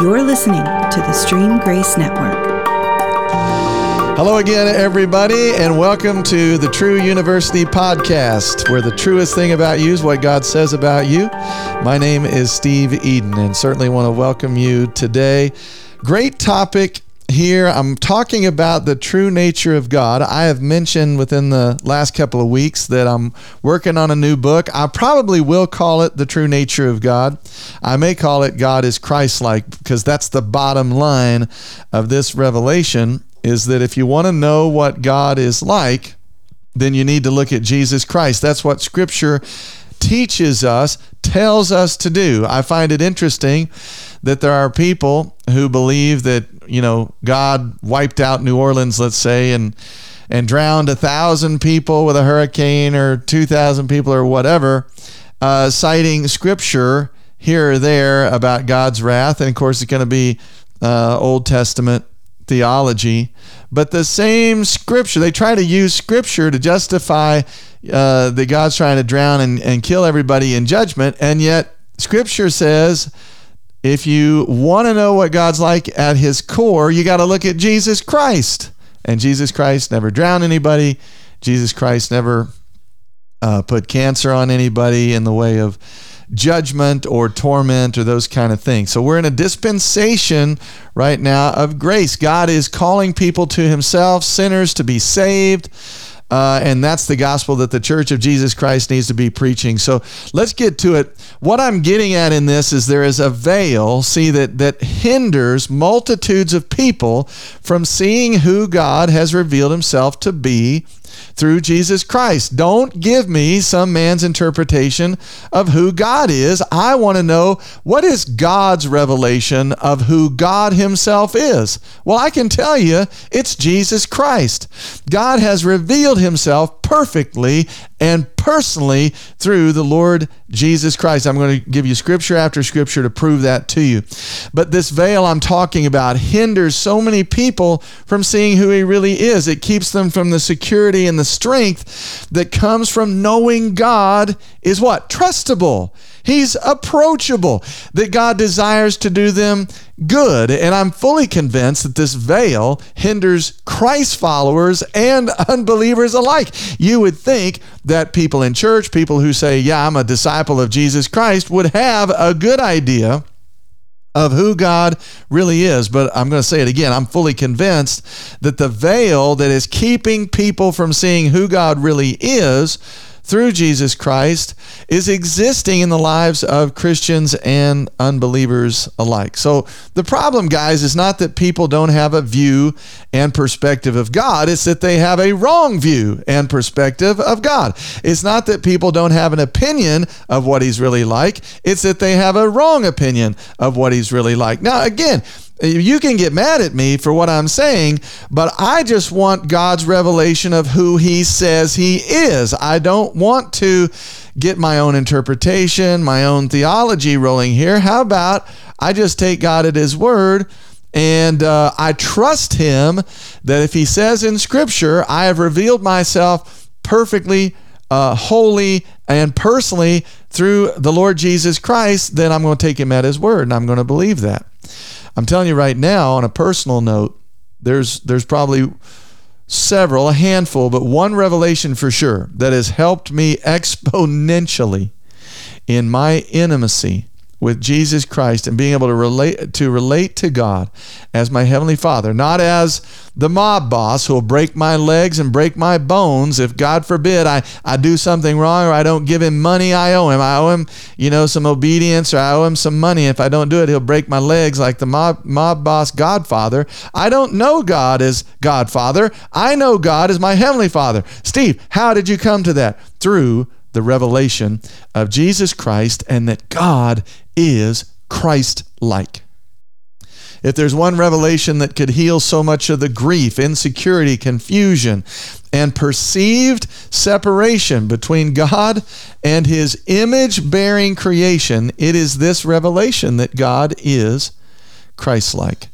You're listening to the Stream Grace Network. Hello again, everybody, and welcome to the True University podcast, where the truest thing about you is what God says about you. My name is Steve Eden, and certainly want to welcome you today. Great topic here I'm talking about the true nature of God. I have mentioned within the last couple of weeks that I'm working on a new book. I probably will call it The True Nature of God. I may call it God is Christ like because that's the bottom line of this revelation is that if you want to know what God is like, then you need to look at Jesus Christ. That's what scripture teaches us, tells us to do. I find it interesting that there are people who believe that you know God wiped out New Orleans, let's say, and and drowned a thousand people with a hurricane or two thousand people or whatever, uh, citing Scripture here or there about God's wrath, and of course it's going to be uh, Old Testament theology, but the same Scripture. They try to use Scripture to justify uh, that God's trying to drown and, and kill everybody in judgment, and yet Scripture says if you want to know what God's like at his core, you got to look at Jesus Christ. And Jesus Christ never drowned anybody. Jesus Christ never uh, put cancer on anybody in the way of judgment or torment or those kind of things. So we're in a dispensation right now of grace. God is calling people to himself, sinners to be saved. Uh, and that's the gospel that the Church of Jesus Christ needs to be preaching. So let's get to it. What I'm getting at in this is there is a veil, see, that, that hinders multitudes of people from seeing who God has revealed himself to be through Jesus Christ. Don't give me some man's interpretation of who God is. I want to know what is God's revelation of who God Himself is. Well, I can tell you it's Jesus Christ. God has revealed Himself perfectly and personally through the Lord Jesus Christ. I'm going to give you scripture after scripture to prove that to you. But this veil I'm talking about hinders so many people from seeing who He really is. It keeps them from the security and the strength that comes from knowing God is what? Trustable. He's approachable, that God desires to do them good. And I'm fully convinced that this veil hinders Christ followers and unbelievers alike. You would think that people in church, people who say, Yeah, I'm a disciple of Jesus Christ, would have a good idea of who God really is. But I'm going to say it again. I'm fully convinced that the veil that is keeping people from seeing who God really is through Jesus Christ is existing in the lives of Christians and unbelievers alike. So the problem, guys, is not that people don't have a view and perspective of God, it's that they have a wrong view and perspective of God. It's not that people don't have an opinion of what He's really like, it's that they have a wrong opinion of what He's really like. Now, again, you can get mad at me for what I'm saying, but I just want God's revelation of who He says He is. I don't want to get my own interpretation, my own theology rolling here. How about I just take God at His word? And uh, I trust him that if he says in Scripture, I have revealed myself perfectly, uh, holy, and personally through the Lord Jesus Christ, then I'm going to take him at his word and I'm going to believe that. I'm telling you right now, on a personal note, there's there's probably several, a handful, but one revelation for sure that has helped me exponentially in my intimacy with Jesus Christ and being able to relate to relate to God as my heavenly Father, not as the mob boss who will break my legs and break my bones if God forbid I, I do something wrong or I don't give him money I owe him. I owe him, you know, some obedience or I owe him some money. If I don't do it, he'll break my legs like the mob mob boss Godfather. I don't know God as Godfather. I know God as my heavenly Father. Steve, how did you come to that? Through the revelation of Jesus Christ and that God is Christ like. If there's one revelation that could heal so much of the grief, insecurity, confusion, and perceived separation between God and his image bearing creation, it is this revelation that God is Christ like.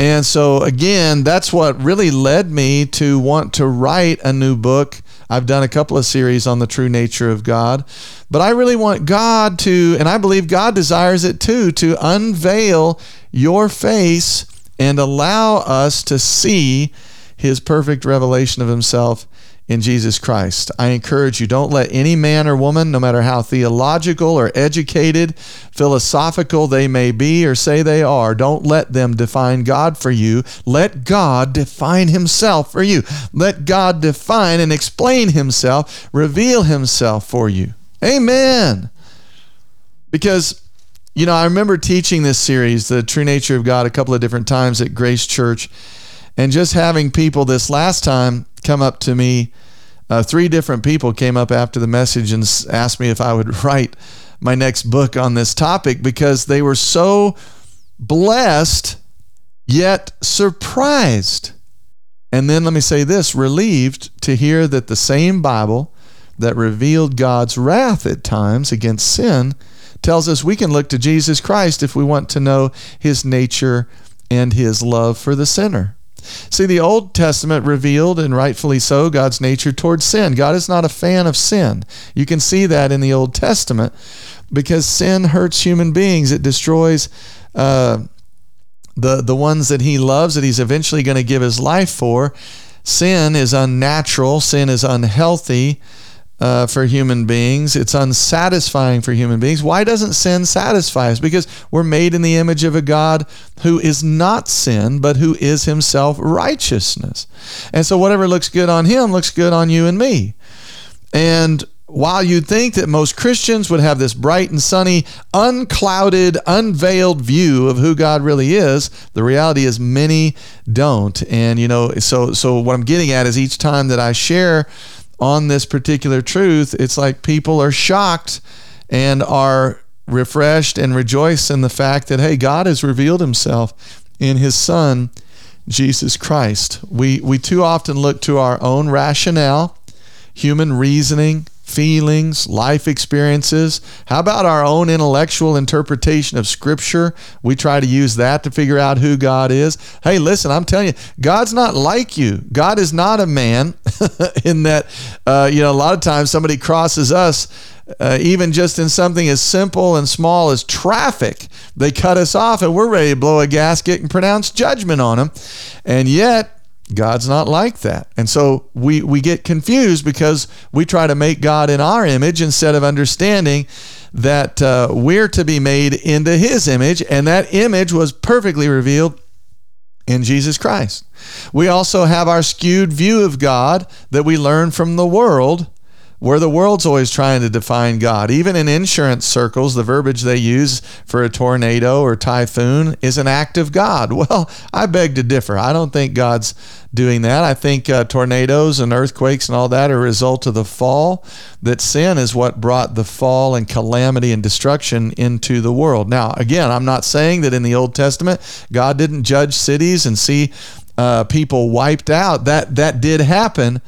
And so, again, that's what really led me to want to write a new book. I've done a couple of series on the true nature of God, but I really want God to, and I believe God desires it too, to unveil your face and allow us to see his perfect revelation of himself in Jesus Christ. I encourage you don't let any man or woman, no matter how theological or educated, philosophical they may be or say they are, don't let them define God for you. Let God define himself for you. Let God define and explain himself, reveal himself for you. Amen. Because you know, I remember teaching this series, The True Nature of God, a couple of different times at Grace Church, and just having people this last time come up to me. Uh, three different people came up after the message and asked me if I would write my next book on this topic because they were so blessed yet surprised. And then let me say this relieved to hear that the same Bible that revealed God's wrath at times against sin tells us we can look to Jesus Christ if we want to know his nature and his love for the sinner. See, the Old Testament revealed, and rightfully so, God's nature towards sin. God is not a fan of sin. You can see that in the Old Testament because sin hurts human beings. It destroys uh, the, the ones that He loves, that He's eventually going to give His life for. Sin is unnatural, sin is unhealthy uh, for human beings. It's unsatisfying for human beings. Why doesn't sin satisfy us? Because we're made in the image of a God who is not sin, but who is himself righteousness. And so whatever looks good on him looks good on you and me. And while you'd think that most Christians would have this bright and sunny, unclouded, unveiled view of who God really is, the reality is many don't. And you know, so so what I'm getting at is each time that I share on this particular truth, it's like people are shocked and are refreshed and rejoice in the fact that, hey, God has revealed himself in his Son, Jesus Christ. We, we too often look to our own rationale, human reasoning, feelings, life experiences. How about our own intellectual interpretation of Scripture? We try to use that to figure out who God is. Hey, listen, I'm telling you, God's not like you. God is not a man, in that, uh, you know, a lot of times somebody crosses us. Uh, even just in something as simple and small as traffic, they cut us off and we're ready to blow a gasket and pronounce judgment on them. And yet, God's not like that. And so we, we get confused because we try to make God in our image instead of understanding that uh, we're to be made into his image, and that image was perfectly revealed in Jesus Christ. We also have our skewed view of God that we learn from the world where the world's always trying to define God. Even in insurance circles, the verbiage they use for a tornado or typhoon is an act of God. Well, I beg to differ. I don't think God's doing that. I think uh, tornadoes and earthquakes and all that are a result of the fall, that sin is what brought the fall and calamity and destruction into the world. Now, again, I'm not saying that in the Old Testament, God didn't judge cities and see uh, people wiped out. That, that did happen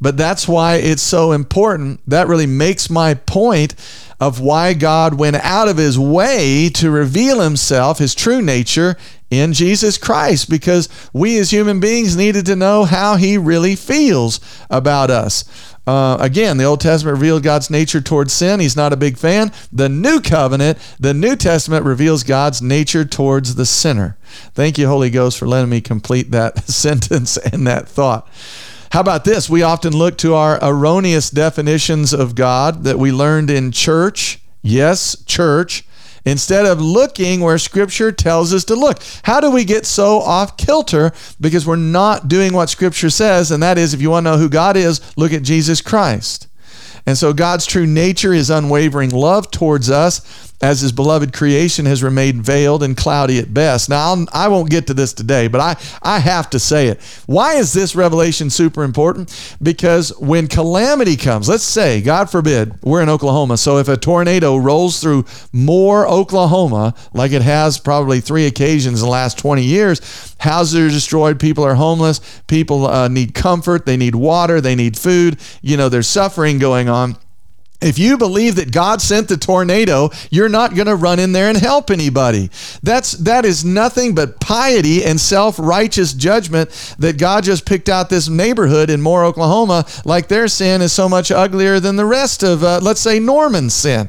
but that's why it's so important. That really makes my point of why God went out of his way to reveal himself, his true nature, in Jesus Christ, because we as human beings needed to know how he really feels about us. Uh, again, the Old Testament revealed God's nature towards sin. He's not a big fan. The New Covenant, the New Testament reveals God's nature towards the sinner. Thank you, Holy Ghost, for letting me complete that sentence and that thought. How about this? We often look to our erroneous definitions of God that we learned in church. Yes, church. Instead of looking where Scripture tells us to look. How do we get so off kilter? Because we're not doing what Scripture says, and that is if you want to know who God is, look at Jesus Christ. And so God's true nature is unwavering love towards us as his beloved creation has remained veiled and cloudy at best. Now, I'll, I will not get to this today, but I, I have to say it. Why is this revelation super important? Because when calamity comes, let's say, God forbid, we're in Oklahoma, so if a tornado rolls through Moore Oklahoma, like it has probably three occasions in the last 20 years, houses are destroyed, people are homeless, people uh, need comfort, they need water, they need food, you know, there's suffering going on if you believe that God sent the tornado, you're not going to run in there and help anybody. That's that is nothing but piety and self-righteous judgment that God just picked out this neighborhood in Moore, Oklahoma, like their sin is so much uglier than the rest of, uh, let's say, Norman's sin.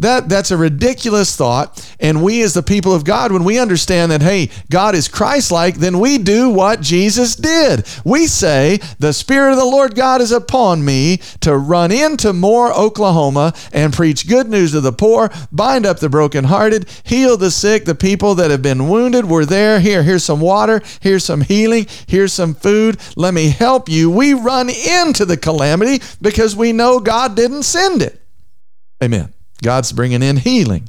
That that's a ridiculous thought. And we as the people of God, when we understand that, hey, God is Christ-like, then we do what Jesus did. We say, the Spirit of the Lord God is upon me to run into Moore, Oklahoma, and preach good news to the poor, bind up the brokenhearted, heal the sick, the people that have been wounded. We're there. Here, here's some water. Here's some healing. Here's some food. Let me help you. We run into the calamity because we know God didn't send it. Amen. God's bringing in healing,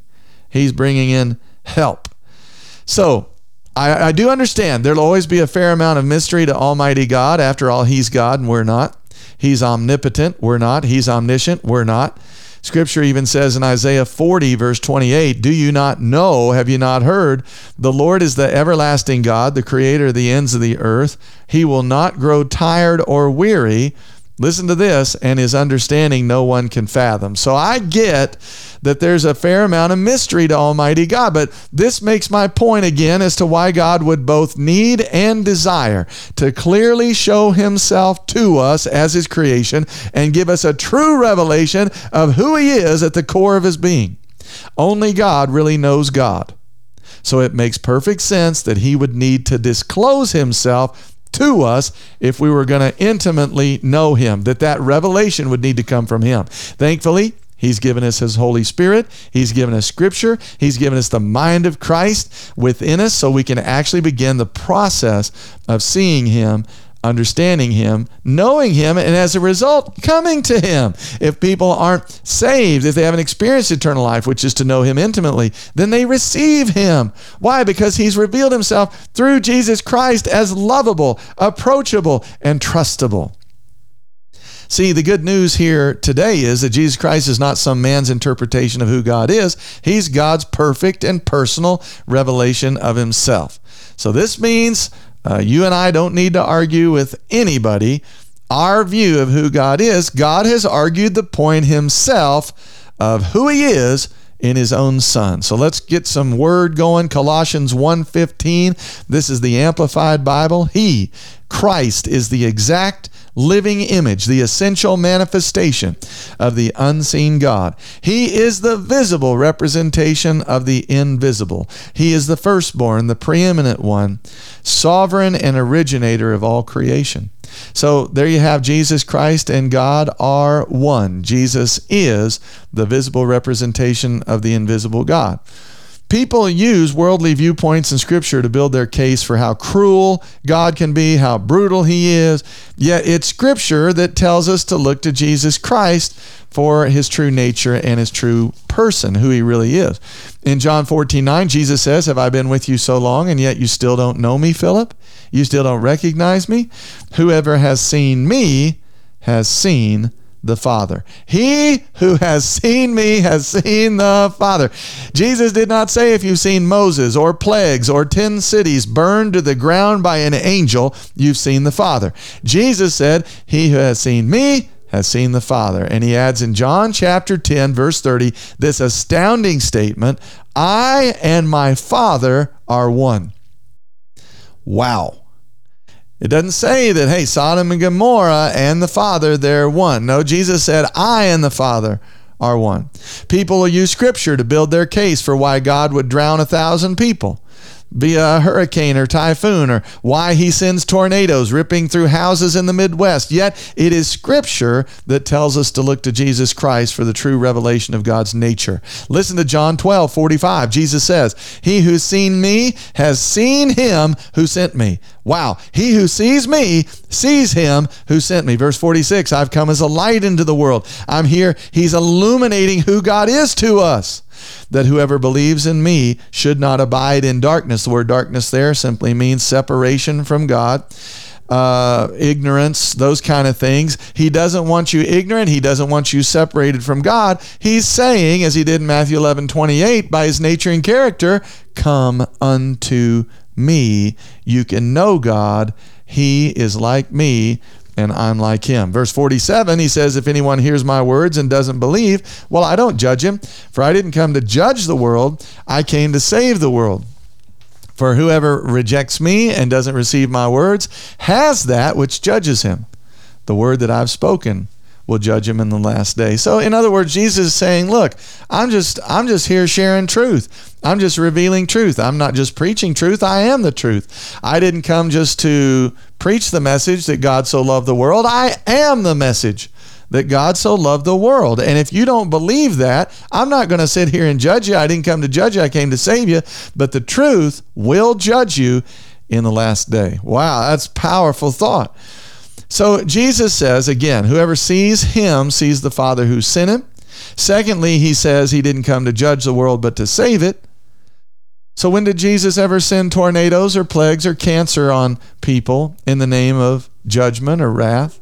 He's bringing in help. So, I, I, do understand there'll always be a fair amount of mystery to Almighty God. After all, He's God and we're not. He's omnipotent, we're not. He's omniscient, we're not. Scripture even says in Isaiah 40, verse 28, Do you not know? Have you not heard? The Lord is the everlasting God, the creator of the ends of the earth. He will not grow tired or weary. Listen to this, and his understanding no one can fathom. So I get that there's a fair amount of mystery to Almighty God, but this makes my point again as to why God would both need and desire to clearly show himself to us as his creation and give us a true revelation of who he is at the core of his being. Only God really knows God. So it makes perfect sense that he would need to disclose himself to us if we were going to intimately know him that that revelation would need to come from him. Thankfully he's given us his holy spirit. He's given us scripture. He's given us the mind of christ within us so we can actually begin the process of seeing him understanding Him, knowing Him, and as a result, coming to Him. If people aren't saved, if they haven't experienced eternal life, which is to know Him intimately, then they receive Him. Why? Because He's revealed Himself through Jesus Christ as lovable, approachable, and trustable. See, the good news here today is that Jesus Christ is not some man's interpretation of who God is. He's God's perfect and personal revelation of himself. So this means uh, you and I don't need to argue with anybody. Our view of who God is, God has argued the point himself of who he is in his own son. So let's get some word going. Colossians 1:15. This is the amplified Bible. He, Christ is the exact living image, the essential manifestation of the unseen God. He is the visible representation of the invisible. He is the firstborn, the preeminent one, sovereign and originator of all creation. So there you have Jesus Christ and God are one. Jesus is the visible representation of the invisible God. People use worldly viewpoints in Scripture to build their case for how cruel God can be, how brutal He is. Yet it's Scripture that tells us to look to Jesus Christ for His true nature and His true person, who He really is. In John 14 9, Jesus says, Have I been with you so long, and yet you still don't know me, Philip? You still don't recognize me? Whoever has seen me has seen the Father. He who has seen me has seen the Father. Jesus did not say, if you've seen Moses or plagues or 10 cities burned to the ground by an angel, you've seen the Father. Jesus said, He who has seen me has seen the Father. And he adds in John chapter 10, verse 30, this astounding statement I and my Father are one. Wow. It doesn't say that, hey, Sodom and Gomorrah and the Father, they're one. No, Jesus said, I and the Father are one. People will use Scripture to build their case for why God would drown a thousand people be a hurricane or typhoon or why he sends tornadoes ripping through houses in the Midwest. Yet it is scripture that tells us to look to Jesus Christ for the true revelation of God's nature. Listen to John 12, 45. Jesus says, He who's seen me has seen him who sent me. Wow. He who sees me sees him who sent me. Verse 46 I've come as a light into the world. I'm here. He's illuminating who God is to us that whoever believes in me should not abide in darkness. The word darkness there simply means separation from God. Uh, ignorance, those kind of things. He doesn't want you ignorant. He doesn't want you separated from God. He's saying, as he did in Matthew 11 28, by his nature and character, come unto me. You can know God. He is like me and I'm like him. Verse 47, he says, If anyone hears my words and doesn't believe, well, I don't judge him, for I didn't come to judge the world, I came to save the world. For whoever rejects me and doesn't receive my words has that which judges him. The word that I've spoken will judge him in the last day. So in other words, Jesus is saying, look, I'm just I'm just here sharing truth. I'm just revealing truth. I'm not just preaching truth, I am the truth. I didn't come just to preach the message that God so loved the world. I am the message that God so loved the world. And if you don't believe that, I'm not going to sit here and judge you. I didn't come to judge you, I came to save you. But the truth will judge you in the last day. Wow, that's powerful thought. So Jesus says again, whoever sees him sees the Father who sent him. Secondly, he says he didn't come to judge the world but to save it. So when did Jesus ever send tornadoes or plagues or cancer on people in the name of judgment or wrath?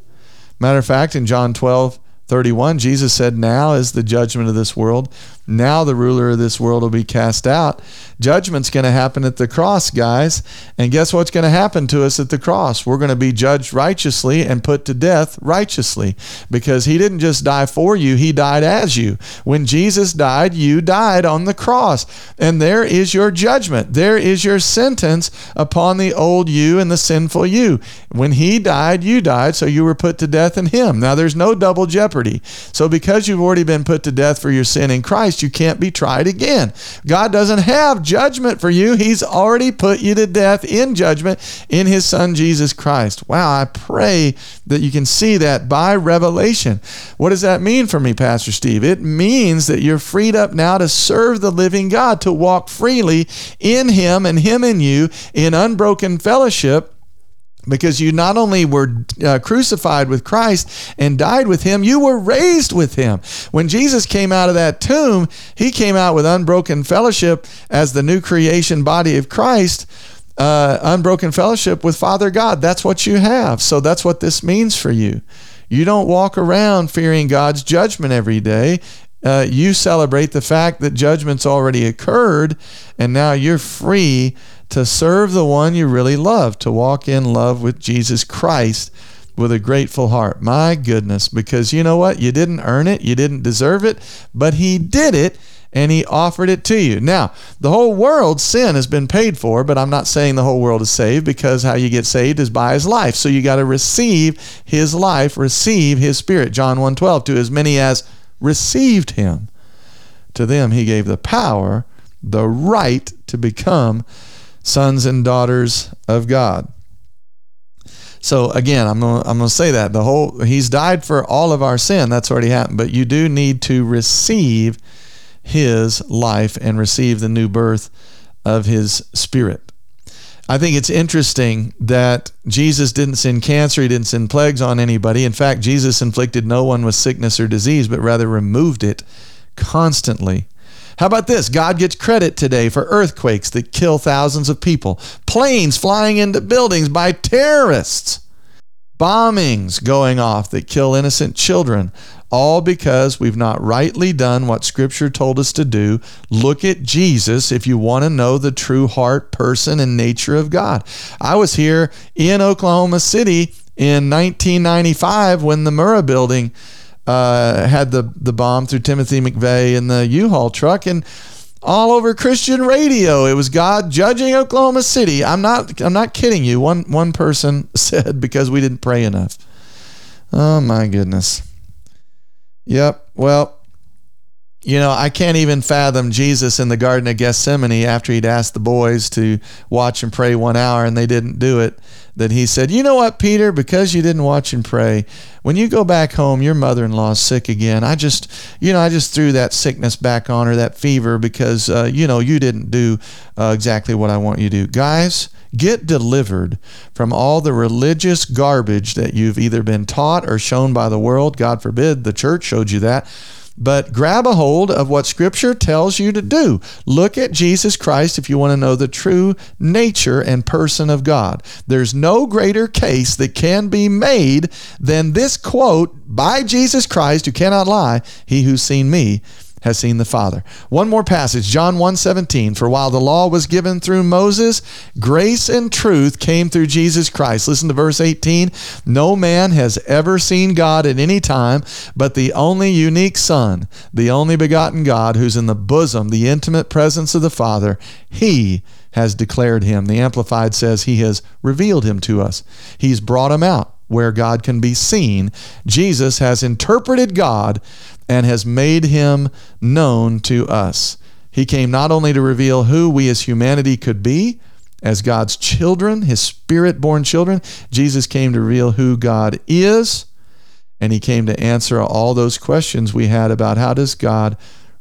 Matter of fact, in John 12, 31, Jesus said, Now is the judgment of this world. Now the ruler of this world will be cast out. Judgment's going to happen at the cross, guys. And guess what's going to happen to us at the cross? We're going to be judged righteously and put to death righteously because he didn't just die for you, he died as you. When Jesus died, you died on the cross. And there is your judgment. There is your sentence upon the old you and the sinful you. When he died, you died, so you were put to death in him. Now there's no double jeopardy. So because you've already been put to death for your sin in Christ, you can't be tried again. God doesn't have judgment for you. He's already put you to death in judgment in his son Jesus Christ. Wow, I pray that you can see that by revelation. What does that mean for me, Pastor Steve? It means that you're freed up now to serve the living God, to walk freely in him and him in you in unbroken fellowship because you not only were uh, crucified with Christ and died with him, you were raised with him. When Jesus came out of that tomb, he came out with unbroken fellowship as the new creation body of Christ. Uh, unbroken fellowship with Father God. That's what you have. So that's what this means for you. You don't walk around fearing God's judgment every day. Uh, you celebrate the fact that judgment's already occurred and now you're free to serve the one you really love, to walk in love with Jesus Christ with a grateful heart. My goodness, because you know what? You didn't earn it, you didn't deserve it, but He did it and He offered it to you. Now, the whole world's sin has been paid for, but I'm not saying the whole world is saved because how you get saved is by His life. So you got to receive His life, receive His Spirit. John 1:12, to as many as received Him, to them He gave the power, the right to become sons and daughters of God. So again, I'm gonna, I'm gonna say that the whole He's died for all of our sin. That's already happened. But you do need to receive His life and receive the new birth of His Spirit. I think it's interesting that Jesus didn't send cancer, he didn't send plagues on anybody. In fact, Jesus inflicted no one with sickness or disease, but rather removed it constantly. How about this? God gets credit today for earthquakes that kill thousands of people, planes flying into buildings by terrorists, bombings going off that kill innocent children, all because we've not rightly done what Scripture told us to do. Look at Jesus if you want to know the true heart, person, and nature of God. I was here in Oklahoma City in 1995 when the Murrah building uh, had the the bomb through Timothy McVeigh in the U-Haul truck and all over Christian radio. It was God judging Oklahoma City. I'm not I'm not kidding you. One one person said because we didn't pray enough. Oh my goodness. Yep. Well, you know, I can't even fathom Jesus in the Garden of Gethsemane after he'd asked the boys to watch and pray one hour and they didn't do it. That he said, You know what, Peter, because you didn't watch and pray, when you go back home, your mother in law's sick again. I just, you know, I just threw that sickness back on her, that fever, because, uh, you know, you didn't do uh, exactly what I want you to do. Guys, get delivered from all the religious garbage that you've either been taught or shown by the world. God forbid the church showed you that but grab a hold of what Scripture tells you to do. Look at Jesus Christ if you want to know the true nature and person of God. There's no greater case that can be made than this quote by Jesus Christ, who cannot lie, He who's seen me has seen the Father. One more passage, John 1:17, for while the law was given through Moses, grace and truth came through Jesus Christ. Listen to verse 18, no man has ever seen God at any time, but the only unique son, the only begotten God who's in the bosom, the intimate presence of the Father, he has declared him. The amplified says he has revealed him to us. He's brought him out where God can be seen. Jesus has interpreted God and has made him known to us. He came not only to reveal who we as humanity could be, as God's children, his spirit born children, Jesus came to reveal who God is. And he came to answer all those questions we had about how does God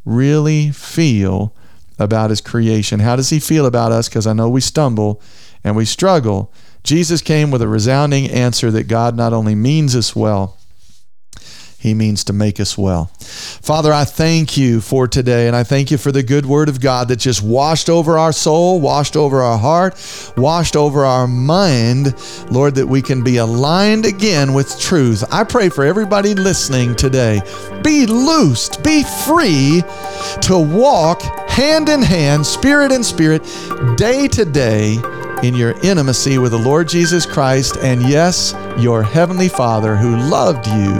really feel about his creation? How does he feel about us? Because I know we stumble and we struggle. Jesus came with a resounding answer that God not only means us well, he means to make us well. Father, I thank you for today, and I thank you for the good word of God that just washed over our soul, washed over our heart, washed over our mind, Lord, that we can be aligned again with truth. I pray for everybody listening today be loosed, be free to walk hand in hand, spirit in spirit, day to day in your intimacy with the Lord Jesus Christ and, yes, your Heavenly Father who loved you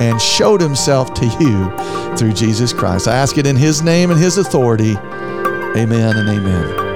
and showed Himself to you through Jesus Christ. I ask it in His name and His authority. Amen and amen.